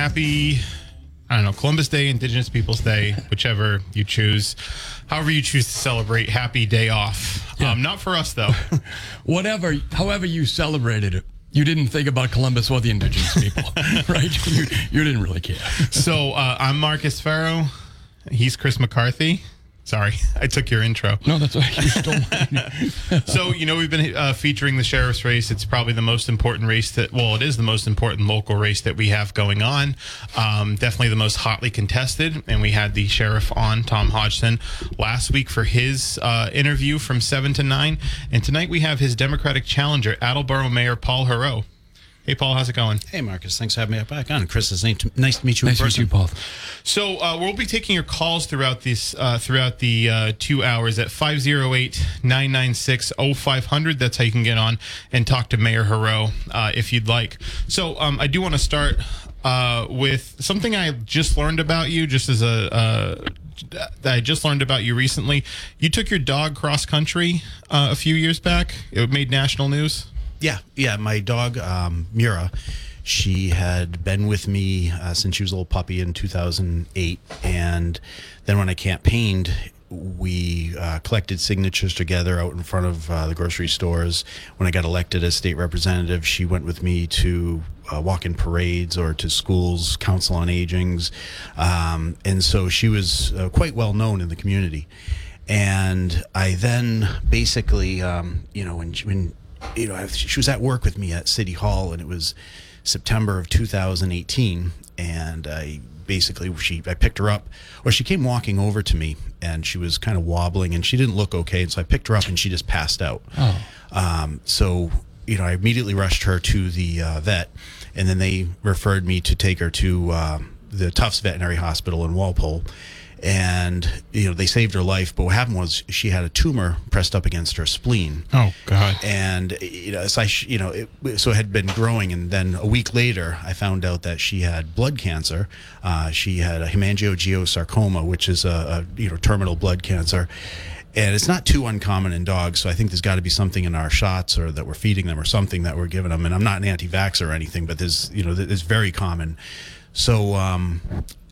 Happy, I don't know, Columbus Day, Indigenous Peoples Day, whichever you choose. However you choose to celebrate, happy day off. Yeah. Um, not for us, though. whatever, however you celebrated it, you didn't think about Columbus or the indigenous people, right? You, you didn't really care. so uh, I'm Marcus Farrow. He's Chris McCarthy. Sorry, I took your intro. No, that's stole mine. So, you know, we've been uh, featuring the sheriff's race. It's probably the most important race that, well, it is the most important local race that we have going on. Um, definitely the most hotly contested. And we had the sheriff on, Tom Hodgson, last week for his uh, interview from 7 to 9. And tonight we have his Democratic challenger, Attleboro Mayor Paul Heroux. Hey, Paul, how's it going? Hey, Marcus. Thanks for having me back on. Chris, it's nice to, nice to meet you nice to meet you, Paul. So uh, we'll be taking your calls throughout this uh, throughout the uh, two hours at 508-996-0500. That's how you can get on and talk to Mayor Heroux uh, if you'd like. So um, I do want to start uh, with something I just learned about you, just as a. Uh, that I just learned about you recently. You took your dog cross country uh, a few years back. It made national news. Yeah, yeah. My dog, um, Mira, she had been with me uh, since she was a little puppy in 2008. And then when I campaigned, we uh, collected signatures together out in front of uh, the grocery stores. When I got elected as state representative, she went with me to uh, walk in parades or to schools, council on agings. Um, and so she was uh, quite well known in the community. And I then basically, um, you know, when, when you know, I, she was at work with me at City Hall, and it was September of 2018, and I basically she I picked her up, or she came walking over to me, and she was kind of wobbling, and she didn't look okay, and so I picked her up, and she just passed out. Oh. Um, so you know, I immediately rushed her to the uh, vet, and then they referred me to take her to uh, the Tufts Veterinary Hospital in Walpole. And you know they saved her life, but what happened was she had a tumor pressed up against her spleen Oh God! and you know, so I, you know, it, so it had been growing, and then a week later, I found out that she had blood cancer. Uh, she had a hemangiosarcoma, which is a, a you know terminal blood cancer, and it's not too uncommon in dogs. So I think there's got to be something in our shots or that we're feeding them or something that we're giving them. And I'm not an anti-vax or anything, but there's you know, it's very common. So um,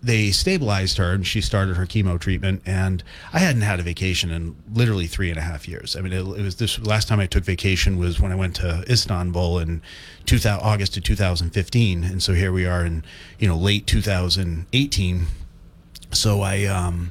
they stabilized her and she started her chemo treatment. And I hadn't had a vacation in literally three and a half years. I mean, it, it was this last time I took vacation was when I went to Istanbul in 2000, August of 2015. And so here we are in, you know, late 2018. So I, um,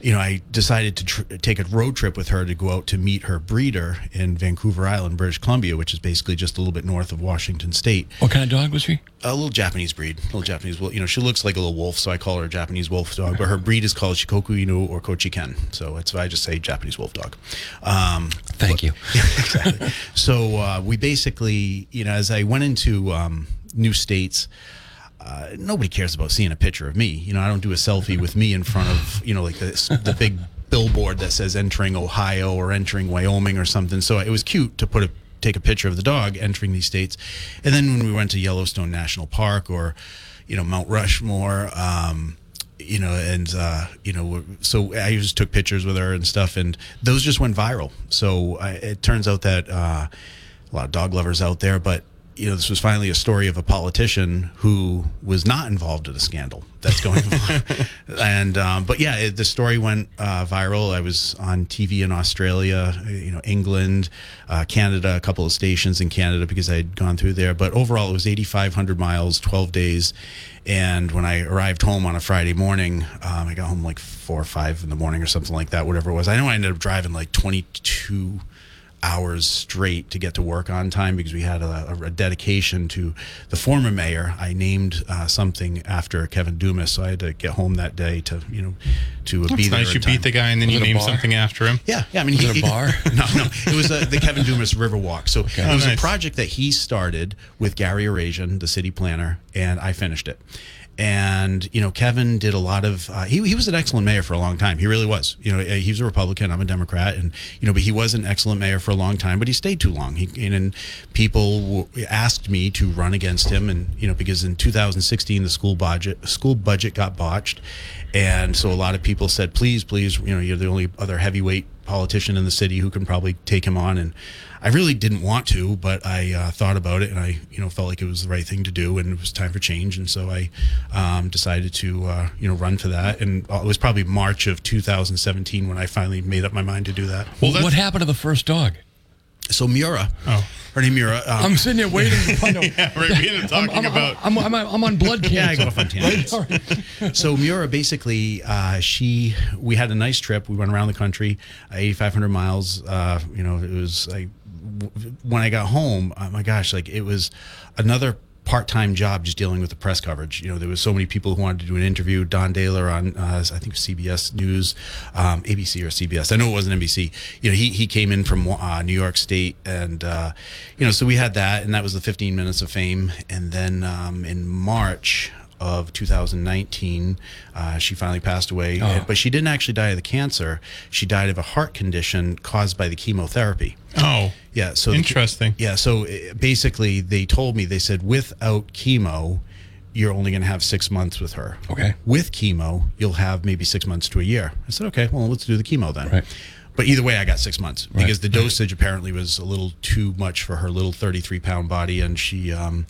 you know, I decided to tr- take a road trip with her to go out to meet her breeder in Vancouver Island, British Columbia, which is basically just a little bit north of Washington State What kind of dog was she? a little Japanese breed, a little Japanese. Well, you know, she looks like a little wolf, so I call her a Japanese wolf dog. But her breed is called Shikoku Inu or Kochiken, so it's I just say Japanese wolf dog. Um, Thank you. exactly. so uh, we basically, you know, as I went into um, new states. Uh, nobody cares about seeing a picture of me. You know, I don't do a selfie with me in front of, you know, like this, the big billboard that says entering Ohio or entering Wyoming or something. So it was cute to put a take a picture of the dog entering these states. And then when we went to Yellowstone National Park or, you know, Mount Rushmore, um, you know, and uh, you know, so I just took pictures with her and stuff, and those just went viral. So I, it turns out that uh, a lot of dog lovers out there, but you know, this was finally a story of a politician who was not involved in a scandal that's going on. and um, but yeah, it, the story went uh, viral. I was on TV in Australia, you know, England, uh, Canada, a couple of stations in Canada because I had gone through there. But overall, it was 8,500 miles, 12 days. And when I arrived home on a Friday morning, um, I got home like four or five in the morning or something like that, whatever it was. I know I ended up driving like 22 hours straight to get to work on time because we had a, a dedication to the former mayor. I named uh, something after Kevin Dumas, so I had to get home that day to you know to uh, be there. nice you time. beat the guy and then Was you named something after him. Yeah, yeah. I mean, Was he, it a he- bar? No, no. It was uh, the Kevin Dumas Riverwalk. So it was Oh, nice. a project that he started with Gary Ayrassian, the city planner, and I finished it. And you know, Kevin did a lot of. Uh, he he was an excellent mayor for a long time. He really was. You know, he was a Republican. I'm a Democrat, and you know, but he was an excellent mayor for a long time. But he stayed too long. He and, and people w- asked me to run against him, and you know, because in 2016 the school budget school budget got botched, and so a lot of people said, please, please, you know, you're the only other heavyweight politician in the city who can probably take him on. And I really didn't want to, but I uh, thought about it and I, you know, felt like it was the right thing to do and it was time for change. And so I um, decided to, uh, you know, run for that. And uh, it was probably March of 2017 when I finally made up my mind to do that. Well, what happened to the first dog? So Mura, Oh. her name Mura. Um, I'm sitting here waiting to find out. yeah, right. We ended up talking I'm, I'm, about. I'm, I'm, I'm on blood cancer. Yeah, I go off on tangents. All right. so Mura basically, uh, she we had a nice trip. We went around the country, uh, 8,500 miles. Uh, you know, it was like w- when I got home. Oh my gosh, like it was another part-time job just dealing with the press coverage. You know, there was so many people who wanted to do an interview. Don Dahler on uh, I think CBS News, um, ABC or CBS. I know it wasn't NBC. You know, he he came in from uh, New York State, and uh, you know, so we had that, and that was the 15 minutes of fame. And then um, in March of 2019, uh, she finally passed away. Oh. But she didn't actually die of the cancer. She died of a heart condition caused by the chemotherapy. oh, Yeah. So the- Interesting. yeah. So uh, basically, they told me they said without chemo, you're only going to have six months with her. Okay. With chemo, you'll have maybe six months to a year. I said, okay, well, let's do the chemo then. Right. But either way, I got six months Right. because the dosage apparently was a little too much for her little 33 pound body, and she, um,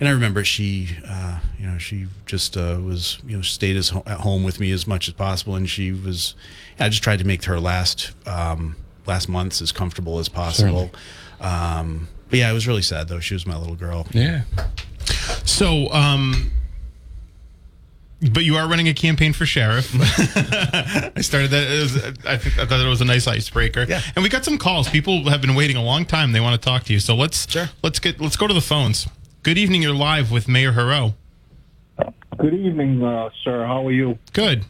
and I remember she, uh, you know, she just uh, was, you know, stayed as ho- at home with me as much as possible, and she was, I just tried to make her last, um, last months as comfortable as possible. Um, but yeah, it was really sad though. She was my little girl. Yeah. So, um, but you are running a campaign for sheriff. I started that. It was, I, think, I thought it was a nice icebreaker. Yeah. And we got some calls. People have been waiting a long time. They want to talk to you. So let's Sure. let's get let's go to the phones. Good evening. You're live with Mayor Heroux. Good evening, uh, sir. How are you? Good.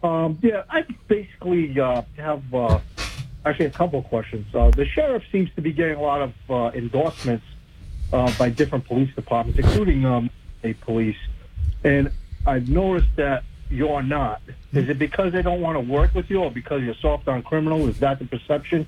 Um, yeah, I basically uh, have uh, actually a couple of questions. Uh, the sheriff seems to be getting a lot of uh, endorsements uh, by different police departments, including um, a police. And I've noticed that you're not. Is it because they don't want to work with you, or because you're soft on criminal? Is that the perception?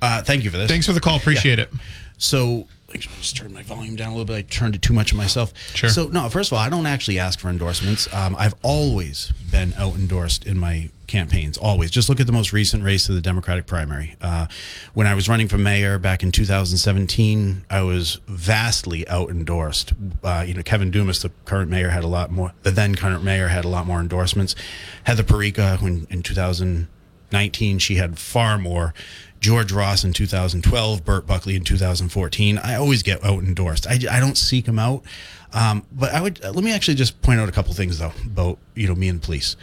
Uh, thank you for this. Thanks for the call. Appreciate it. So I just turn my volume down a little bit. I turned it too much of myself. Sure. So no, first of all, I don't actually ask for endorsements. Um, I've always been out endorsed in my campaigns. Always. Just look at the most recent race of the Democratic primary. Uh, when I was running for mayor back in 2017, I was vastly out endorsed. Uh, you know, Kevin Dumas, the current mayor, had a lot more. The then current mayor had a lot more endorsements. Heather Porreca, when in 2019, she had far more. George Ross in 2012, Burt Buckley in 2014. I always get out endorsed. I, I don't seek them out. Um, but I would let me actually just point out a couple things though about you know me and police.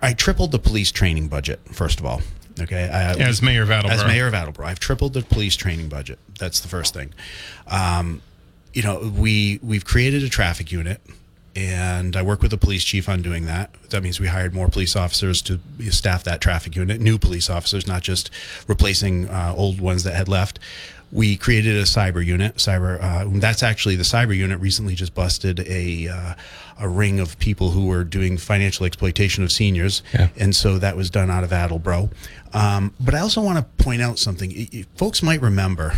I tripled the police training budget first of all. Okay, I, As mayor of Attleboro. as mayor of Attleboro, I've tripled the police training budget. That's the first thing. Um, you know, we we've created a traffic unit, and I work with the police chief on doing that. That means we hired more police officers to staff that traffic unit, new police officers, not just replacing uh, old ones that had left. We created a cyber unit. Cyber. Uh, that's actually the cyber unit recently just busted a uh, a ring of people who were doing financial exploitation of seniors, Yeah. and so that was done out of Attleboro. Um, but I also want to point out something. Folks might remember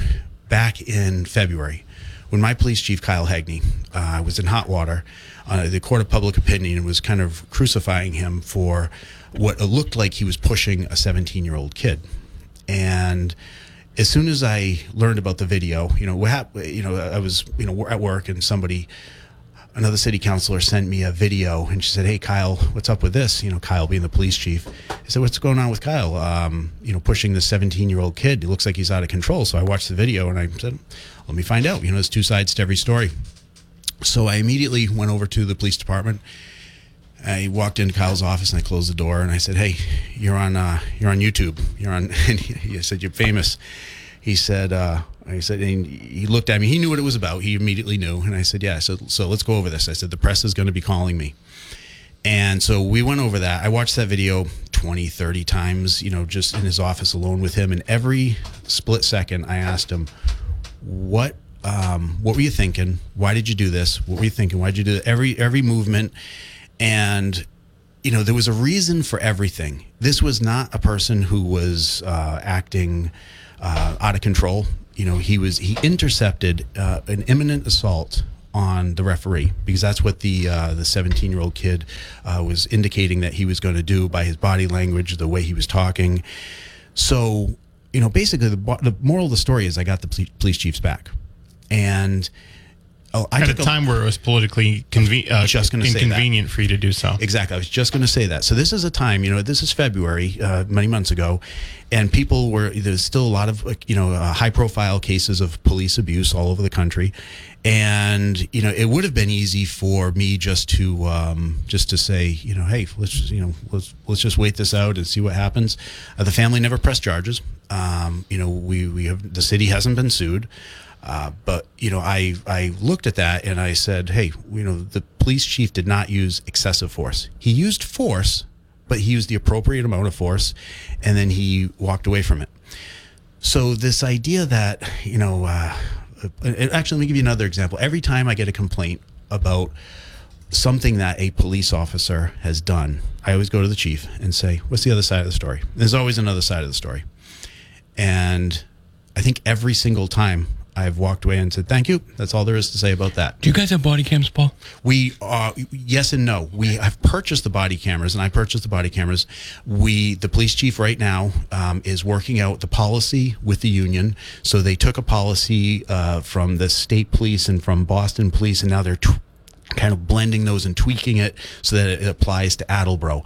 back in February when my police chief Kyle Heagney uh, was in hot water. Uh, the court of public opinion was kind of crucifying him for what it looked like he was pushing a 17 year old kid, and as soon as I learned about the video, you know, what hap- you know, I was you know at work and somebody another city councilor sent me a video and she said, Hey, Kyle, what's up with this? You know, Kyle being the police chief. I said, What's going on with Kyle? Um, you know, pushing this 17 year old kid. It looks like he's out of control. So I watched the video and I said, Let me find out. You know, there's two sides to every story. So I immediately went over to the police department. I walked into Kyle's office and I closed the door and I said, "Hey, you're on uh, you're on YouTube. You're on." And he, he said, "You're famous." He said, uh, "I said," and he looked at me. He knew what it was about. He immediately knew, and I said, "Yeah." So so let's go over this. I said, "The press is going to be calling me." And so we went over that. I watched that video 20, 30 times, you know, just in his office alone with him. And every split second, I asked him, "What um, what were you thinking? Why did you do this? What were you thinking? Why did you do it? every every movement?" And you know, there was a reason for everything. This was not a person who was uh, acting uh, out of control. You know, he was he intercepted uh, an imminent assault on the referee because that's what the uh, the 17 year old kid uh, was indicating that he was going to do by his body language, the way he was talking. So, you know, basically the the moral of the story is I got the police chiefs back, and oh, I At a time where it was politically conve- uh, Just gonna inconvenient for you to do so. Exactly. I was just going to say that. So this is a time, you know, this is February, uh, many months ago, and people were there's still a lot of you know uh, high profile cases of police abuse all over the country, and you know it would have been easy for me just to um, just to say you know hey let's just, you know let's let's just wait this out and see what happens. Uh, the family never pressed charges. Um, you know we we have the city hasn't been sued. Uh, but you know, I I looked at that and I said, hey, you know, the police chief did not use excessive force. He used force, but he used the appropriate amount of force, and then he walked away from it. So this idea that you know, uh, uh, actually, let me give you another example. Every time I get a complaint about something that a police officer has done, I always go to the chief and say, "What's the other side of the story?" There's always another side of the story, and I think every single time I've walked away and said, "Thank you." That's all there is to say about that. Do you guys have body cams, Paul? We uh, yes and no. We have purchased the body cameras, and I purchased the body cameras. We the police chief right now um, is working out the policy with the union. So they took a policy uh, from the state police and from Boston police, and now they're. T- kind of blending those and tweaking it so that it applies to Attleboro.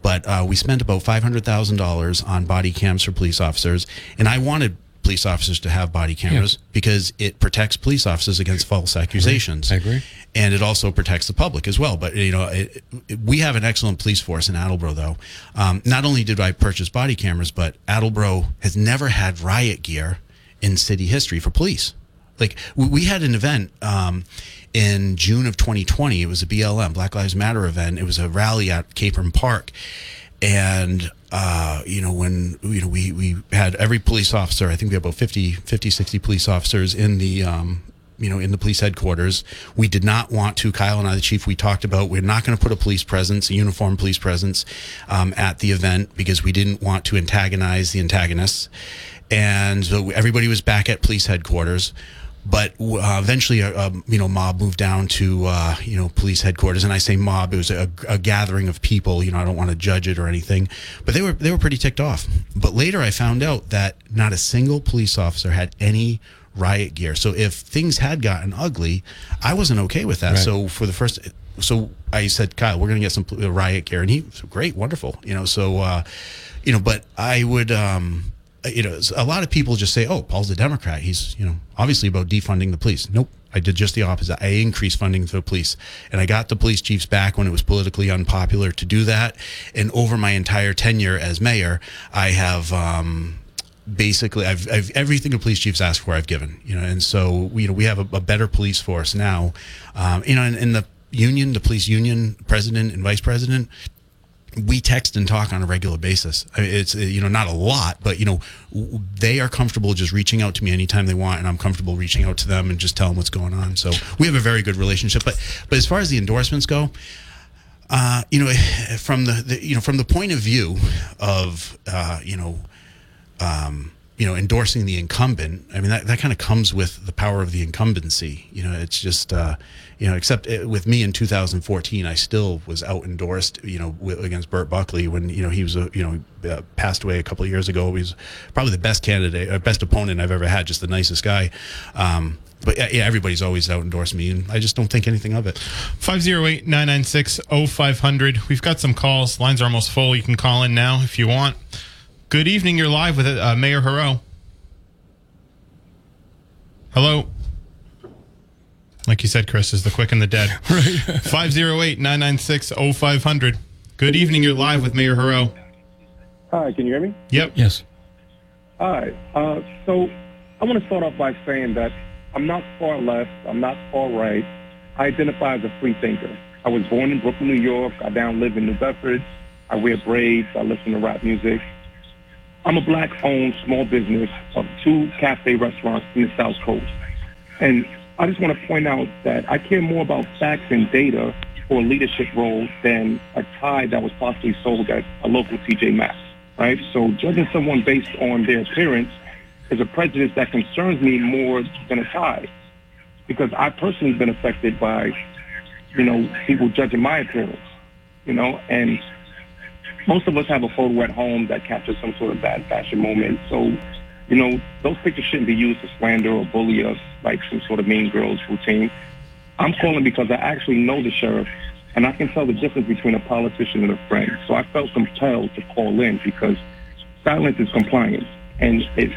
But uh, we spent about five hundred thousand dollars on body cams for police officers, and I wanted police officers to have body cameras because it protects police officers against false accusations. I agree. And it also protects the public as well. But you know, it, it, we have an excellent police force in Attleboro, though. Um, not only did I purchase body cameras, but Attleboro has never had riot gear in city history for police. Like we, we had an event um, in June of 2020. It was a BLM Black Lives Matter event. It was a rally at Capron Park, and uh, you know when you know we we had every police officer. I think we had about 50, 50 60 police officers in the. Um, you know, in the police headquarters, we did not want to. Kyle and I, the chief, we talked about we're not going to put a police presence, a uniformed police presence, um, at the event because we didn't want to antagonize the antagonists. And so everybody was back at police headquarters but uh, eventually a, a, you know mob moved down to uh, you know police headquarters. And i say mob it was a, a, gathering of people you know i don't want to judge it or anything. But they were they were pretty ticked off. But later i found out that not a single police officer had any riot gear. So if things had gotten ugly i wasn't okay with that. Right. so for the first so i said kyle we're going to get some uh, riot gear. And he said great wonderful you know so uh, you know but i would um you know, a lot of people just say, "Oh, Paul's a Democrat. He's, you know, obviously about defunding the police." Nope, I did just the opposite. I increased funding for the police, and I got the police chiefs back when it was politically unpopular to do that. And over my entire tenure as mayor, I have. Um, basically I've, I've everything the police chiefs asked for I've given you know and so you know we have a, a better police force now um, you know in, in the union the police union president and vice president we text and talk on a regular basis. It's you know not a lot, but you know they are comfortable just reaching out to me anytime they want, and I'm comfortable reaching out to them and just telling what's going on. So we have a very good relationship. But but as far as the endorsements go, uh, you know, from the, the you know from the point of view of uh, you know um, you know, endorsing the incumbent. I mean, that, that kind of comes with the power of the incumbency. You know, it's just, uh, you know, except uh, with me in 2014, I still was out endorsed, you know, against Burt Buckley when, you know, he was, a, you know, uh, passed away a couple of years ago. He was probably the best candidate, uh, best opponent I've ever had, just the nicest guy. Um, but yeah, everybody's always out endorsed me, and I just don't think anything of it. 508 996 0500. We've got some calls. Lines are almost full. You can call in now if you want. Good evening. You're live with uh, Mayor Heroux. Hello. Like you said, Chris, is the quick and the dead. Right. 508 996 0500. Good evening. You're live with Mayor Heroux. Hi, can you hear me? Yep. yes. Hi. Uh, so I want to start off by saying that I'm not far left. I'm not far right. I identify as a free thinker. I was born in Brooklyn, New York. I now live in New Bedford. I wear braids. I listen to rap music. I'm a black-owned small business of two cafe restaurants in the South Coast. And I just want to point out that I care more about facts and data for a leadership role than a tie that was possibly sold at a local TJ Maxx, right? So judging someone based on their appearance is a prejudice that concerns me more than a tie because I personally have been affected by, you know, people judging my appearance, you know, and most of us have a photo at home that captures some sort of bad fashion moment. So, you know, those pictures shouldn't be used to slander or bully us like some sort of mean girls routine. I'm calling because I actually know the sheriff and I can tell the difference between a politician and a friend. So I felt compelled to call in because silence is compliance. And if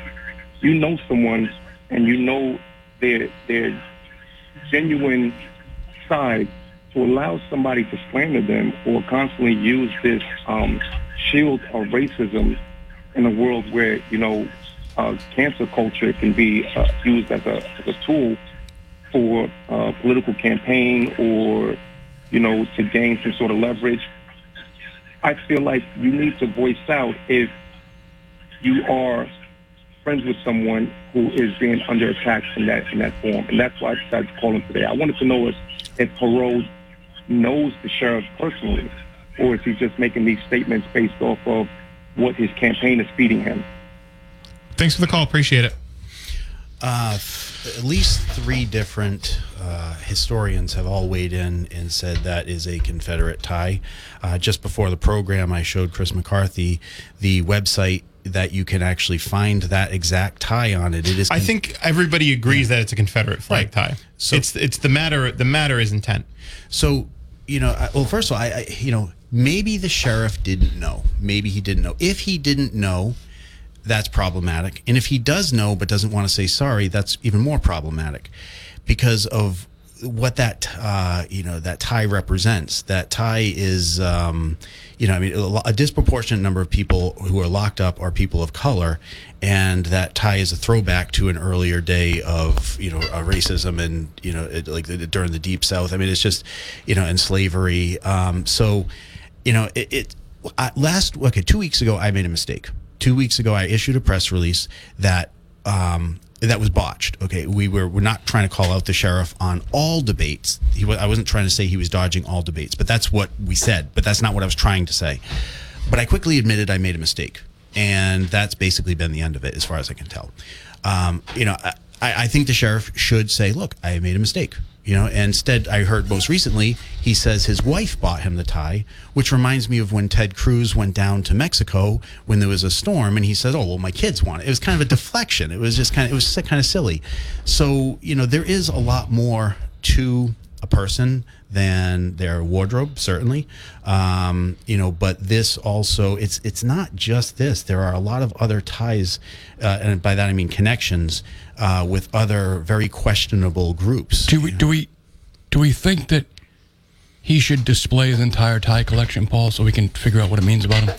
you know someone and you know their their genuine side to allow somebody to slander them or constantly use this um, shield of racism in a world where you know uh, cancer culture can be uh, used as a, as a tool for uh, political campaign or you know to gain some sort of leverage. I feel like you need to voice out if you are friends with someone who is being under attack in that in that form, and that's why I decided to call him today. I wanted to know if if Perot knows the sheriff personally, or is he just making these statements based off of what his campaign is feeding him? Thanks for the call. Appreciate it. Uh, f- at least three different uh, historians have all weighed in and said that is a Confederate tie. Uh, just before the program, I showed Chris McCarthy the website that you can actually find that exact tie on it. It is. I think everybody agrees that it's a Confederate flag Right. tie. So- it's it's the matter. The matter is intent. So, you know, I, well, first of all, I, I, you know, maybe the sheriff didn't know. Maybe he didn't know. If he didn't know, that's problematic. And if he does know but doesn't want to say sorry, that's even more problematic because of what that uh, you know that tie represents. That tie is um, you know I mean a, a disproportionate number of people who are locked up are people of color, and that tie is a throwback to an earlier day of you know uh, racism and you know it, like the, during the Deep South. I mean it's just you know and slavery. Um, so you know it. it I, last okay two weeks ago I made a mistake. Two weeks ago I issued a press release that um, that was botched. Okay, we were we're not trying to call out the sheriff on all debates. He I wasn't trying to say he was dodging all debates, but that's what we said. But that's not what I was trying to say. But I quickly admitted I made a mistake, and that's basically been the end of it, as far as I can tell. Um, you know, I, I think the sheriff should say, "Look, I made a mistake." You know, and instead, I heard most recently he says his wife bought him the tie, which reminds me of when Ted Cruz went down to Mexico when there was a storm, and he said, "Oh, well, my kids want it." It was kind of a deflection. It was just kind of it was kind of silly. So you know, there is a lot more to a person than their wardrobe, certainly. Um, you know, but this also it's it's not just this. There are a lot of other ties, uh, and by that I mean connections uh, with other very questionable groups. Do we do we do we think that he should display his entire tie collection, Paul, so we can figure out what it means about him?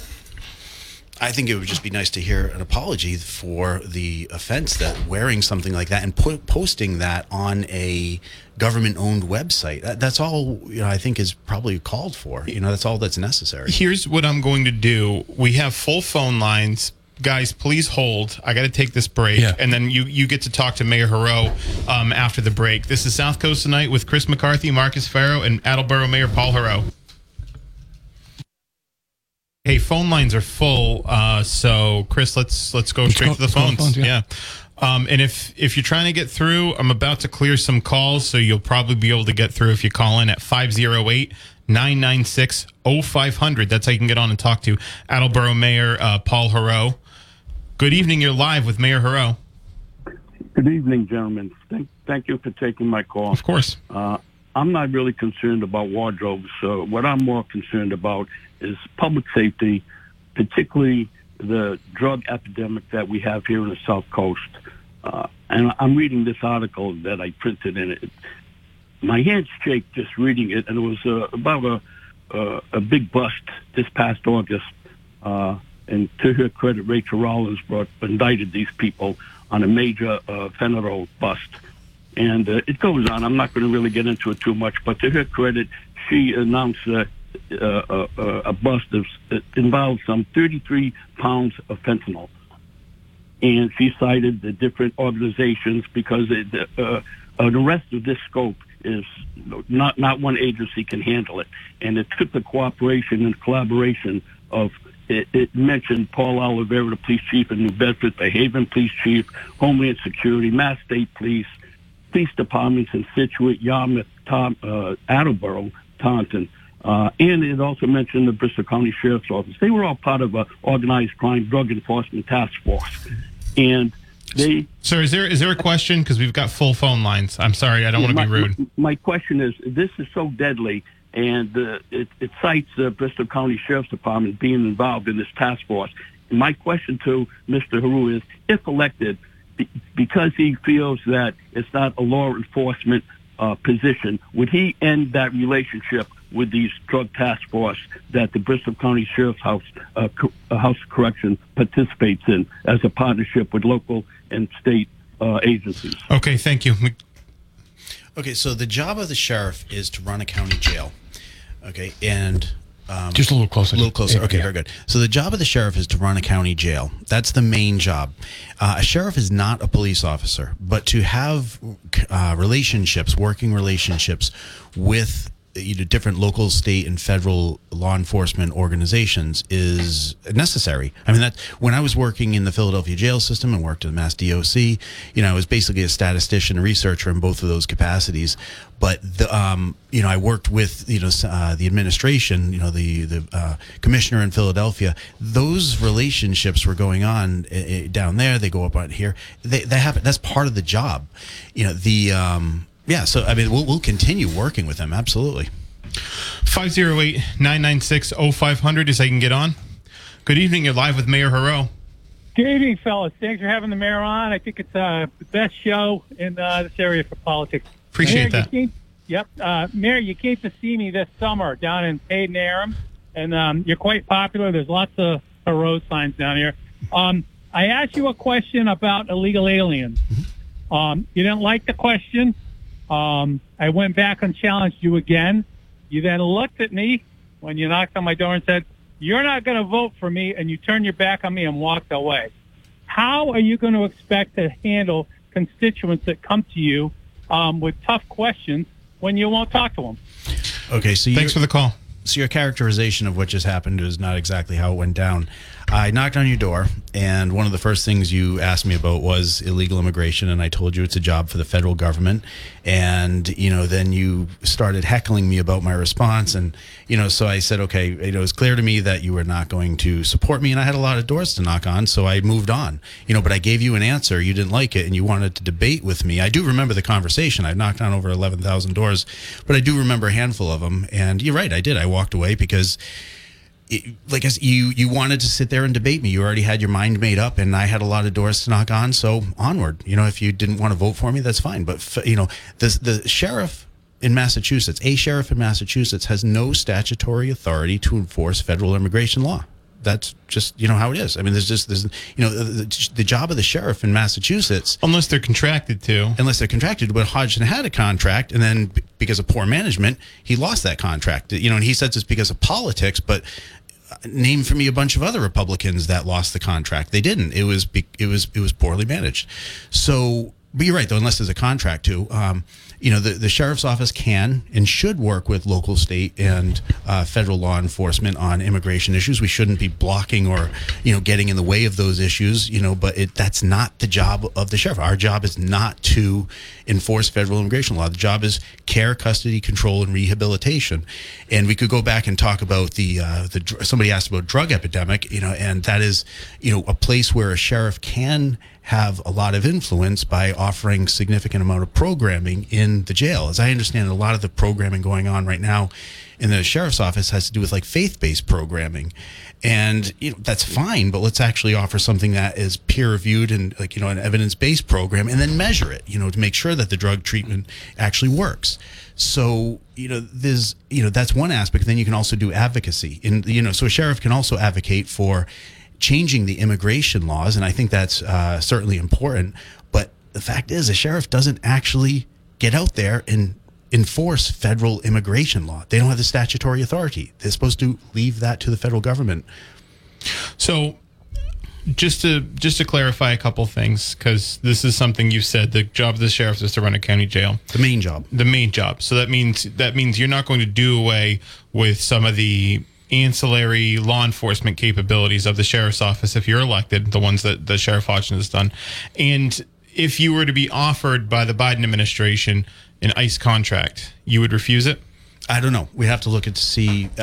I think it would just be nice to hear an apology for the offense that wearing something like that and po- posting that on a government-owned website. That, that's all you know. I think is probably called for. You know, that's all that's necessary. Here's what I'm going to do. We have full phone lines. Guys, please hold. I got to take this break, Yeah. and then you you get to talk to Mayor Heroux um, after the break. This is South Coast tonight with Chris McCarthy, Marcus Farrow, and Attleboro Mayor Paul Heroux. Hey, phone lines are full. Uh, so Chris, let's let's go straight to the let's go to the phones. phones, yeah. yeah. Um, and if if you're trying to get through, I'm about to clear some calls, so you'll probably be able to get through if you call in at 508 996 0500. That's how you can get on and talk to Attleboro Mayor uh, Paul Heroux. Good evening. You're live with Mayor Heroux. Good evening, gentlemen. Thank, thank you for taking my call. Of course. Uh, I'm not really concerned about wardrobes. So what I'm more concerned about is public safety, particularly the drug epidemic that we have here in the South Coast. Uh, and I'm reading this article that I printed in it. my hands shake just reading it, and it was uh, about a uh, a big bust this past August. Uh, and to her credit, Rachel Rollins brought indicted these people on a major uh, fentanyl bust. And uh, it goes on. I'm not going to really get into it too much, but to her credit, she announced uh, uh, uh, a bust that involved some 33 pounds of fentanyl. And she cited the different organizations because it, uh, an arrest of this scope is not not one agency can handle it, and it took the cooperation and collaboration of. It, it mentioned Paul Oliveira, the police chief in New Bedford, the Haven police chief, Homeland Security, Mass State Police, police departments in Scituate, Yarmouth, Tom, uh, Attleboro, Taunton, uh, and it also mentioned the Bristol County Sheriff's Office. They were all part of a organized crime drug enforcement task force, and they. Sir, is there is there a question? Because we've got full phone lines. I'm sorry, I don't want to be rude. My, my question is: This is so deadly, and uh, it, it cites the Bristol County Sheriff's Department being involved in this task force. My question to Mr. Heroux is: If elected, because he feels that it's not a law enforcement uh, position, would he end that relationship with these drug task force that the Bristol County Sheriff's House uh, Co- uh, House of Correction participates in as a partnership with local and state uh, agencies? Okay, thank you. Okay, so the job of the sheriff is to run a county jail. Okay, and um, Just a little closer. A little closer. Okay, yeah. very good. So the job of the sheriff is to run a county jail. That's the main job. Uh, a sheriff is not a police officer, but to have uh, relationships, working relationships with you know different local state and federal law enforcement organizations is necessary. I mean that when i was working in the philadelphia jail system and worked in the mass doc you know i was basically a statistician researcher in both of those capacities. But the, um, you know i worked with you know uh, the administration you know the the uh, commissioner in philadelphia. Those relationships were going on uh, down there. They go up on here. They, they happen that's part of the job. You know the um, yeah, so I mean, we'll, we'll continue working with them. Absolutely. 508 996 0500 is I can get on. Good evening. You're live with Mayor Heroux. Good evening, fellas. Thanks for having the mayor on. I think it's uh, the best show in uh, this area for politics. Appreciate mayor, that. Came, yep. Uh, mayor, you came to see me this summer down in Hayden Aram, and um, you're quite popular. There's lots of road signs down here. Um, I asked you a question about illegal aliens. Mm-hmm. Um, you didn't like the question. Um, I went back and challenged you again. You then looked at me when you knocked on my door and said, you're not going to vote for me, and you turned your back on me and walked away. How are you going to expect to handle constituents that come to you um, with tough questions when you won't talk to them? Okay, so thanks for the call. So your characterization of what just happened is not exactly how it went down. I knocked on your door, and one of the first things you asked me about was illegal immigration, and I told you it's a job for the federal government. And you know, then you started heckling me about my response, and you know, so I said, okay, it was clear to me that you were not going to support me, and I had a lot of doors to knock on, so I moved on. You know, but I gave you an answer, you didn't like it, and you wanted to debate with me. I do remember the conversation. I knocked on over eleven thousand doors, but I do remember a handful of them. And you're right, I did. I walked away because like you you wanted to sit there and debate me. You already had your mind made up, and I had a lot of doors to knock on. So onward. You know, if you didn't want to vote for me, that's fine. But you know, the the sheriff in Massachusetts, a sheriff in Massachusetts, has no statutory authority to enforce federal immigration law. That's just you know how it is. I mean, there's just there's you know the, the job of the sheriff in Massachusetts, unless they're contracted to, unless they're contracted. But Hodgson had a contract, and then because of poor management, he lost that contract. You know, and he says it's because of politics, but name for me a bunch of other Republicans that lost the contract. They didn't. It was it was it was poorly managed. So, but you're right though. Unless there's a contract to, um, you know, the, the sheriff's office can and should work with local, state, and uh, federal law enforcement on immigration issues. We shouldn't be blocking or, you know, getting in the way of those issues. You know, but it, that's not the job of the sheriff. Our job is not to enforce federal immigration law. The job is care, custody, control, and rehabilitation. And we could go back and talk about the uh, the somebody asked about drug epidemic. You know, and that is, you know, a place where a sheriff can have a lot of influence by offering significant amount of programming in the jail. As I understand, a lot of the programming going on right now in the sheriff's office has to do with like faith-based programming, and you know that's fine. But let's actually offer something that is peer-reviewed and like you know an evidence-based program, and then measure it. You know to make sure that the drug treatment actually works. So you know there's you know that's one aspect. Then you can also do advocacy, and you know so a sheriff can also advocate for changing the immigration laws, and I think that's uh, certainly important. But the fact is, a sheriff doesn't actually get out there and enforce federal immigration law. They don't have the statutory authority. They're supposed to leave that to the federal government. So, just to just to clarify a couple things, because this is something you said. The job of the sheriff is to run a county jail. The main job. The main job. So that means that means you're not going to do away with some of the ancillary law enforcement capabilities of the sheriff's office if you're elected, the ones that the sheriff Hodgson has done, and if you were to be offered by the Biden administration an ICE contract, you would refuse it? I don't know. We have to look at to see. I,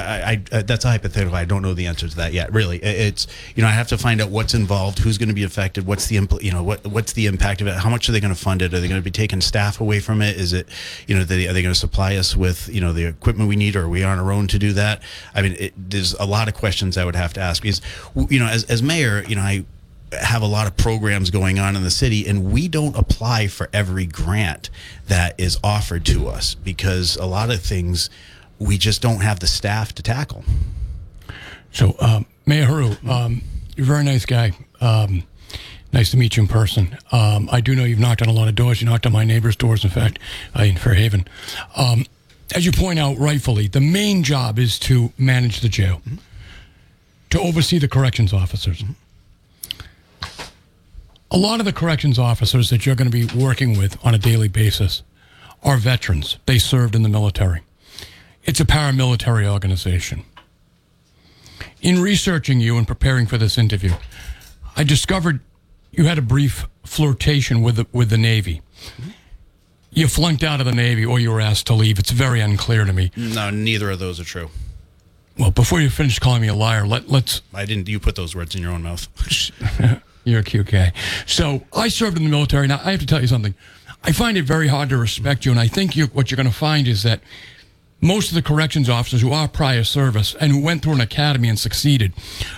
I uh, that's a hypothetical. I don't know the answer to that yet. Really, it's you know I have to find out what's involved, who's going to be affected, what's the impl- you know what what's the impact of it, how much are they going to fund it? Are they going to be taking staff away from it? Is it you know they, are they going to supply us with you know the equipment we need, or are we on our own to do that? I mean, it, there's a lot of questions I would have to ask because you know as as mayor, you know I have a lot of programs going on in the city, and we don't apply for every grant that is offered to us because a lot of things we just don't have the staff to tackle. So, um, Mayor Heroux, um, you're a very nice guy. Um, nice to meet you in person. Um, I do know you've knocked on a lot of doors. You knocked on my neighbor's doors, in fact, uh, in Fairhaven. Um, as you point out rightfully, the main job is to manage the jail, mm-hmm. to oversee the corrections officers. Mm-hmm a lot of the corrections officers that you're going to be working with on a daily basis are veterans. They served in the military. It's a paramilitary organization. In researching you and preparing for this interview, I discovered you had a brief flirtation with the, with the Navy. You flunked out of the Navy or you were asked to leave. It's very unclear to me. No, neither of those are true. Well, before you finish calling me a liar, let, let's. I didn't. You put those words in your own mouth. You're a cute guy. So I served in the military. Now I have to tell you something. I find it very hard to respect you, and I think you, what you're going to find is that most of the corrections officers who are prior service and who went through an academy and succeeded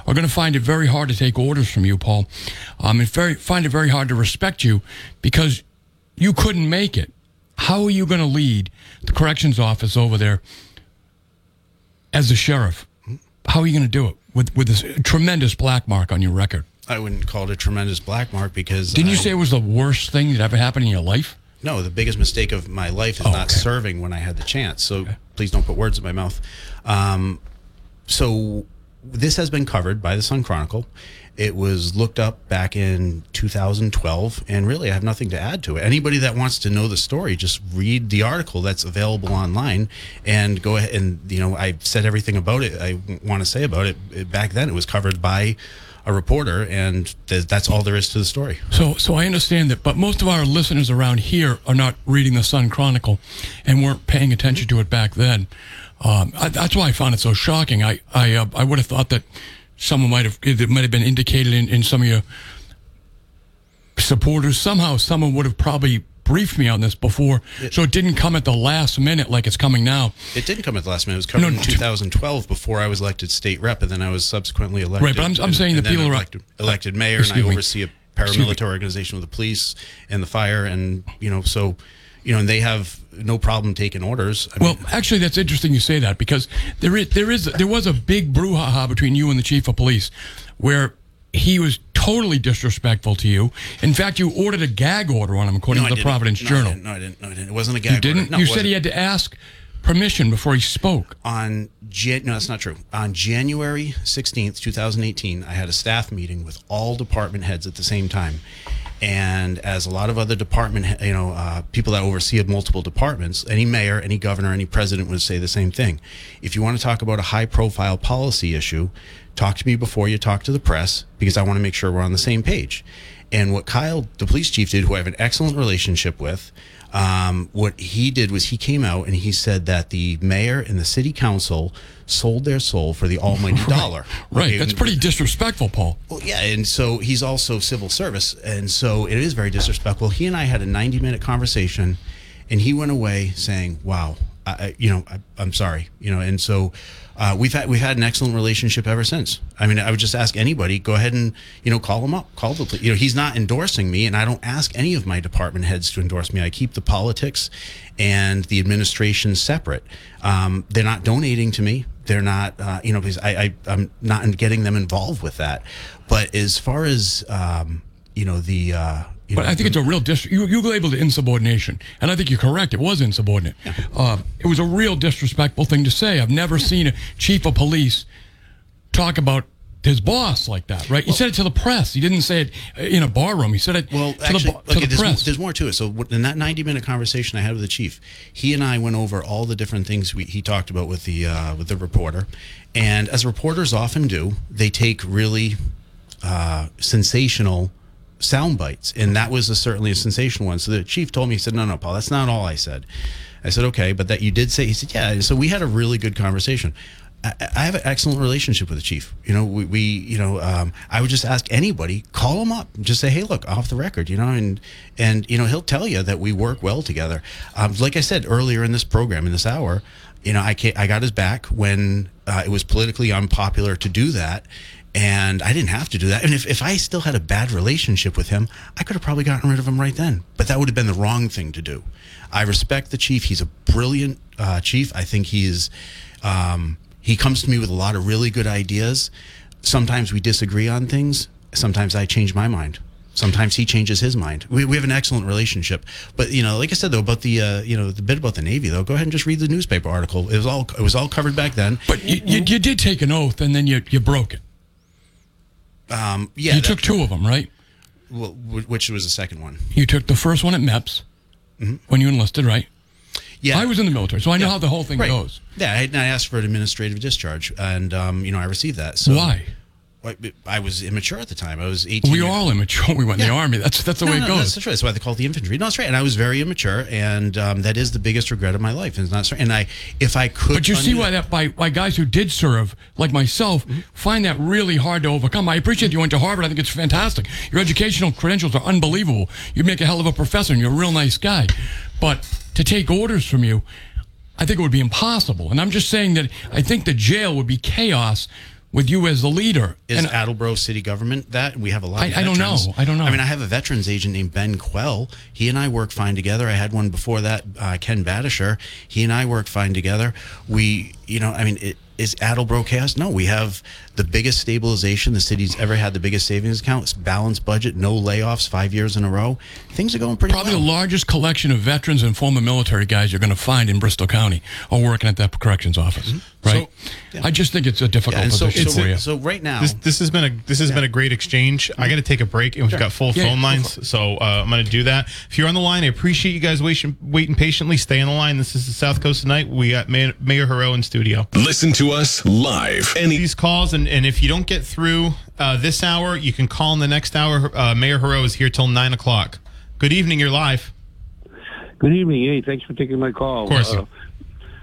are going to find it very hard to take orders from you, Paul. Um, and very find it very hard to respect you because you couldn't make it. How are you going to lead the corrections office over there as the sheriff? How are you going to do it with with this tremendous black mark on your record? I wouldn't call it a tremendous black mark because. Didn't I, you say it was the worst thing that ever happened in your life? No, the biggest mistake of my life is oh, not okay. serving when I had the chance. So okay. please don't put words in my mouth. Um, so this has been covered by the Sun Chronicle. It was looked up back in 2012, and really, I have nothing to add to it. Anybody that wants to know the story, just read the article that's available online, and go ahead. And you know, I said everything about it. I want to say about it. Back then, it was covered by a reporter, and th- that's all there is to the story. So, so I understand that, but most of our listeners around here are not reading the Sun Chronicle, and weren't paying attention to it back then. Um, I, that's why I found it so shocking. I, I, uh, I would have thought that someone might have it might have been indicated in, in some of your supporters. Somehow, someone would have probably briefed me on this before, it, so it didn't come at the last minute like it's coming now. It didn't come at the last minute. It was coming no, in 2012 before I was elected state rep, and then I was subsequently elected. Right, but I'm, I'm and, saying the people are elected, elected mayor, and I oversee a paramilitary organization with the police and the fire, and you know, so you know, and they have no problem taking orders. I well, mean, actually, that's interesting you say that because there is there is there was a big brouhaha between you and the chief of police, where he was totally disrespectful to you. In fact, you ordered a gag order on him, according no, to the Providence no, Journal. I no, I didn't. No, I didn't. It wasn't a gag. You didn't. No, you said he had to ask permission before he spoke. On Jan- no, that's not true. On January sixteenth, two thousand eighteen, I had a staff meeting with all department heads at the same time. And as a lot of other department, you know, uh, people that oversee multiple departments, any mayor, any governor, any president would say the same thing. If you want to talk about a high-profile policy issue, talk to me before you talk to the press because I want to make sure we're on the same page. And what Kyle, the police chief, did, who I have an excellent relationship with, um, what he did was he came out and he said that the mayor and the city council sold their soul for the almighty dollar. right. Okay? That's pretty disrespectful, Paul. Well, yeah. And so he's also civil service. And so it is very disrespectful. He and I had a 90 minute conversation and he went away saying, wow, I, you know, I, I'm sorry, you know, and so uh, we've had we've had an excellent relationship ever since. I mean, I would just ask anybody, go ahead and you know, call him up, call the, you know, he's not endorsing me, and I don't ask any of my department heads to endorse me. I keep the politics and the administration separate. Um, they're not donating to me. They're not, uh, you know, because I, I I'm not getting them involved with that. But as far as um, you know, the uh, you But know, I think it's a real dis. You, you labeled it insubordination, and I think you're correct. It was insubordinate. Uh, it was a real disrespectful thing to say. I've never seen a chief of police talk about his boss like that. Right? He said it to the press. He didn't say it uh, in a bar room. He said it Well, to actually, the, to okay, the there's, press. there's more to it. So in that 90 minute conversation I had with the chief, he and I went over all the different things we, he talked about with the uh, with the reporter, and as reporters often do, they take really uh, sensational sound bites, and that was a, certainly a sensational one. So the chief told me, he said, "No, no, Paul, that's not all I said." I said, "Okay, but that you did say." He said, "Yeah." So we had a really good conversation. I, I have an excellent relationship with the chief. You know, we, we you know, um, I would just ask anybody, call him up, just say, "Hey, look, off the record," you know, and and you know, he'll tell you that we work well together. Um, like I said earlier in this program, in this hour, you know, I I got his back when uh, it was politically unpopular to do that. And I didn't have to do that. And if, if I still had a bad relationship with him, I could have probably gotten rid of him right then. But that would have been the wrong thing to do. I respect the chief. He's a brilliant uh, chief. I think he is. Um, he comes to me with a lot of really good ideas. Sometimes we disagree on things. Sometimes I change my mind. Sometimes he changes his mind. We, we have an excellent relationship. But you know, like I said though about the uh, you know the bit about the Navy though, go ahead and just read the newspaper article. It was all it was all covered back then. but you, you, you did take an oath, and then you you broke it. Um, yeah, you that- took two of them, right? well, which was the second one? You took the first one at MEPS when you enlisted, right? Yeah, I was in the military, so I know Yeah. how the whole thing Right. goes. Yeah, I, I asked for an administrative discharge, and um, you know I received that. So Why? I, I was immature at the time. I was eighteen. We years- all immature. When we went in the army. That's that's the No, way no, it goes. that's right. That's why they call it the infantry. No, that's right. And I was very immature, and um, that is the biggest regret of my life. And it's not. And I, if I could, But you see why that by why guys who did serve, like myself, find that really hard to overcome. I appreciate you went to Harvard. I think it's fantastic. Your educational credentials are unbelievable. You make a hell of a professor, and you're a real nice guy. But to take orders from you, I think it would be impossible. And I'm just saying that I think the jail would be chaos with you as the leader. Is and Attleboro city government that we have a lot? I- of I don't know. I don't know. I mean, I have a veterans agent named Ben Quell. He and I work fine together. I had one before that, uh, Ken Badisher. He and I work fine together. We, you know, I mean, it, is Attleboro chaos? No, we have the biggest stabilization the city's ever had. The biggest savings account, it's balanced budget, no layoffs, five years in a row. Things are going pretty well. Probably well. the largest collection of veterans and former military guys you're going to find in Bristol County or working at that corrections office, right? yeah. I just think it's a difficult Yeah, and so, position so, for you. so right now, This this has been a this has been a great exchange. I got to take a break, and we've got full Yeah, phone go lines, so uh, I'm going to do that. If you're on the line, I appreciate you guys waiting waiting patiently. Stay on the line. This is the South Coast tonight. We got Mayor, Mayor Heroux in studio. Listen to us live. Any These calls, and, and if you don't get through uh, this hour, you can call in the next hour. Uh, Mayor Heroux is here till nine o'clock. Good evening. You're live. Good evening. Hey, thanks for taking my call. Of course. Uh,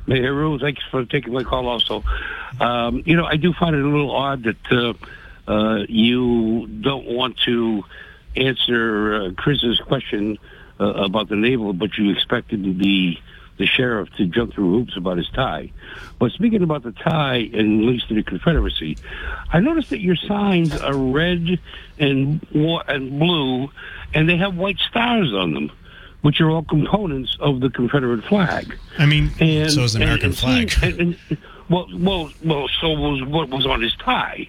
Mayor Heroux, thanks for taking my call also. Um, you know, I do find it a little odd that uh, uh, you don't want to answer uh, Chris's question uh, about the naval, but you expected the the sheriff to jump through hoops about his tie. But speaking about the tie and links to the Confederacy, I noticed that your signs are red and and blue, and they have white stars on them, which are all components of the Confederate flag. I mean, And So is the American and, flag. and- well, well, well. So was what was on his tie.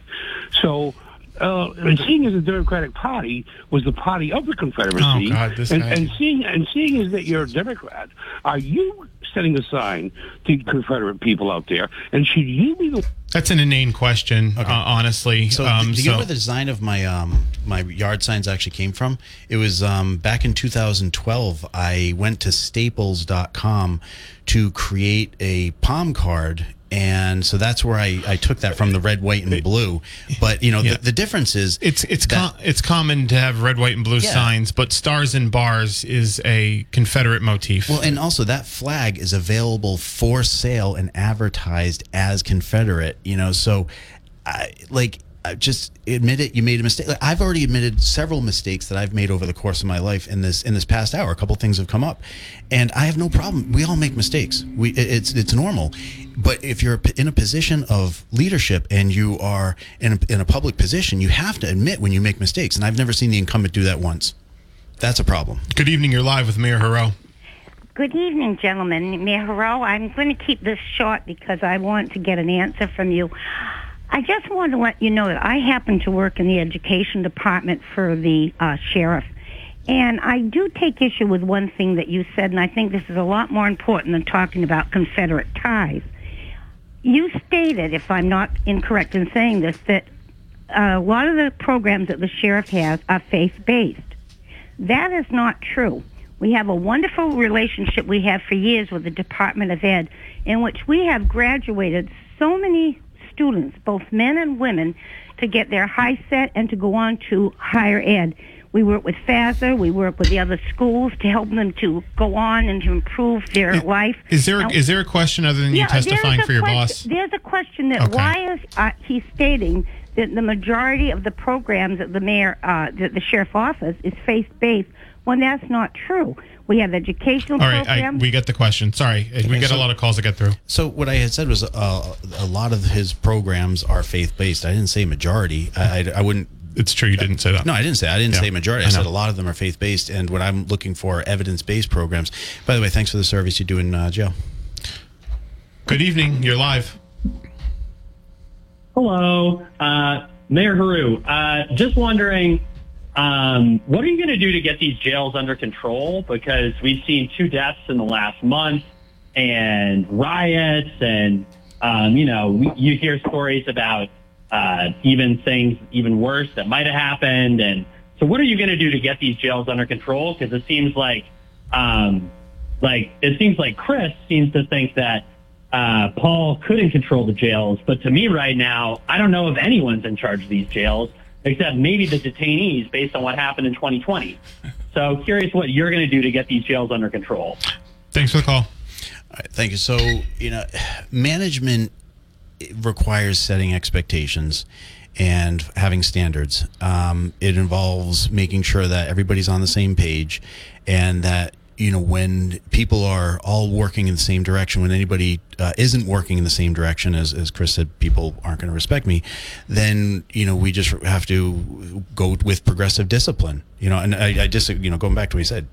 So. Uh, and seeing as the Democratic Party was the party of the Confederacy, Oh, God, this and, and seeing and seeing as that you're a Democrat, are you setting a sign to Confederate people out there? And should you be the that's an inane question, uh, honestly. So, um, do you know where the design of my um, my yard signs actually came from? It was um, back in 2012. I went to Staples.com to create a palm card, and so that's where I, I took that from the red, white, and blue. But you know, Yeah. the, the difference is It's it's that- com- it's common to have red, white, and blue Yeah. signs, but stars and bars is a Confederate motif. Well, and also that flag is available for sale and advertised as Confederate. You know, so I, like just admit it. You made a mistake. Like, I've already admitted several mistakes that I've made over the course of my life. In this in this past hour, a couple things have come up, and I have no problem. We all make mistakes. We it's it's normal. But if you're in a position of leadership and you are in a, in a public position, you have to admit when you make mistakes. And I've never seen the incumbent do that once. That's a problem. Good evening. You're live with Mayor Heroux. Good evening, gentlemen. Mayor Heroux, I'm going to keep this short because I want to get an answer from you. I just want to let you know that I happen to work in the education department for the uh, sheriff. And I do take issue with one thing that you said, and I think this is a lot more important than talking about Confederate ties. You stated, if I'm not incorrect in saying this, that uh, a lot of the programs that the sheriff has are faith based. That is not true. We have a wonderful relationship we have for years with the Department of Ed, in which we have graduated so many students, both men and women, to get their HiSET and to go on to higher ed. We work with FASA, we work with the other schools to help them to go on and to improve their life. Is there Now- is there a question other than you testifying for your question- boss? There's a question that Okay. why is uh, he stating that the majority of the programs that the mayor, uh, that the sheriff office is faith based when that's not true. We have educational All right, I, programs. we get the question. Sorry, we get a lot of calls to get through. So what I had said was uh, a lot of his programs are faith based. I didn't say majority. I, I, I wouldn't. It's true you didn't say that. No, I didn't say. I didn't Yeah, say majority. I, I said know. a lot of them are faith based. And what I'm looking for are evidence based programs. By the way, thanks for the service you do in uh, jail. Good evening. You're live. Hello, uh, Mayor Heroux. Uh, just wondering, um, what are you going to do to get these jails under control? Because we've seen two deaths in the last month, and riots, and um, you know, we, you hear stories about uh, even things even worse that might have happened. And so, what are you going to do to get these jails under control? Because it seems like, um, like it seems like Chris seems to think that uh, Paul couldn't control the jails, but to me right now, I don't know if anyone's in charge of these jails except maybe the detainees based on what happened in 2020. So curious what you're going to do to get these jails under control. Thanks for the call. All right, thank you. So, you know, management requires setting expectations and having standards. Um, it involves making sure that everybody's on the same page and that, you know, when people are all working in the same direction, when anybody uh, isn't working in the same direction, as, as Chris said, people aren't going to respect me, then, you know, we just have to go with progressive discipline, you know, and I, I just, you know, going back to what he said,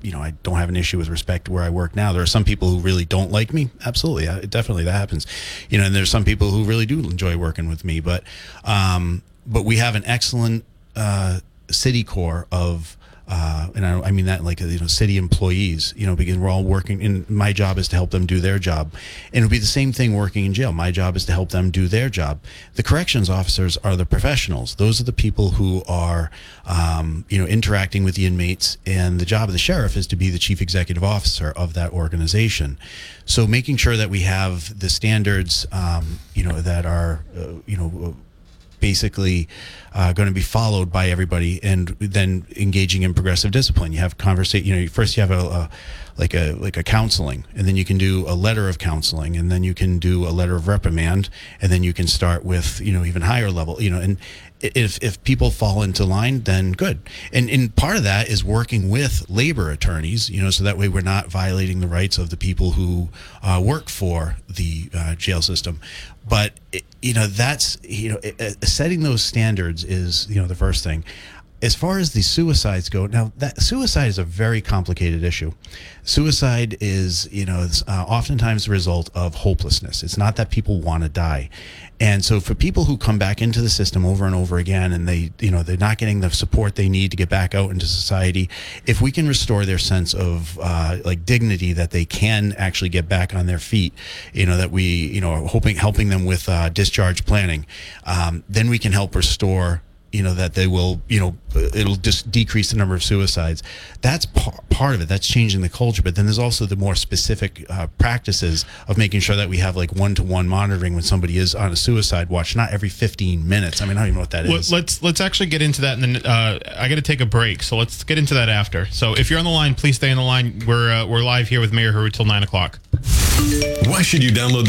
you know, I don't have an issue with respect where I work now. There are some people who really don't like me. Absolutely. Uh, definitely that happens. You know, and there's some people who really do enjoy working with me, but, um, but we have an excellent, uh, city core of, uh, and I, I mean that like you know city employees, you know, because we're all working. And my job is to help them do their job, and it'll be the same thing working in jail. My job is to help them do their job. The corrections officers are the professionals; those are the people who are, um, you know, interacting with the inmates. And the job of the sheriff is to be the chief executive officer of that organization. So making sure that we have the standards, um, you know, that are, uh, you know basically uh, going to be followed by everybody and then engaging in progressive discipline. You have conversation you know first you have a, a like a like a counseling and then you can do a letter of counseling and then you can do a letter of reprimand and then you can start with you know even higher level you know and if if people fall into line then good. And and part of that is working with labor attorneys you know so that way we're not violating the rights of the people who uh, work for the uh, jail system. But it, you know that's you know it, setting those standards is you know the first thing as far as the suicides go now that suicide is a very complicated issue. Suicide is you know uh, oftentimes the result of hopelessness. It's not that people want to die. And so for people who come back into the system over and over again and they you know they're not getting the support they need to get back out into society if we can restore their sense of uh, like dignity that they can actually get back on their feet you know that we you know hoping helping them with uh, discharge planning um, then we can help restore you know that they will you know it'll just decrease the number of suicides that's par- part of it that's changing the culture but then there's also the more specific uh, practices of making sure that we have like one-to-one monitoring when somebody is on a suicide watch not every 15 minutes i mean i don't even know what that is. Let- Let's let's actually get into that, and then uh, I got to take a break, so let's get into that after. So if you're on the line, please stay on the line. We're uh, we're live here with Mayor Heroux till nine o'clock. Why should you download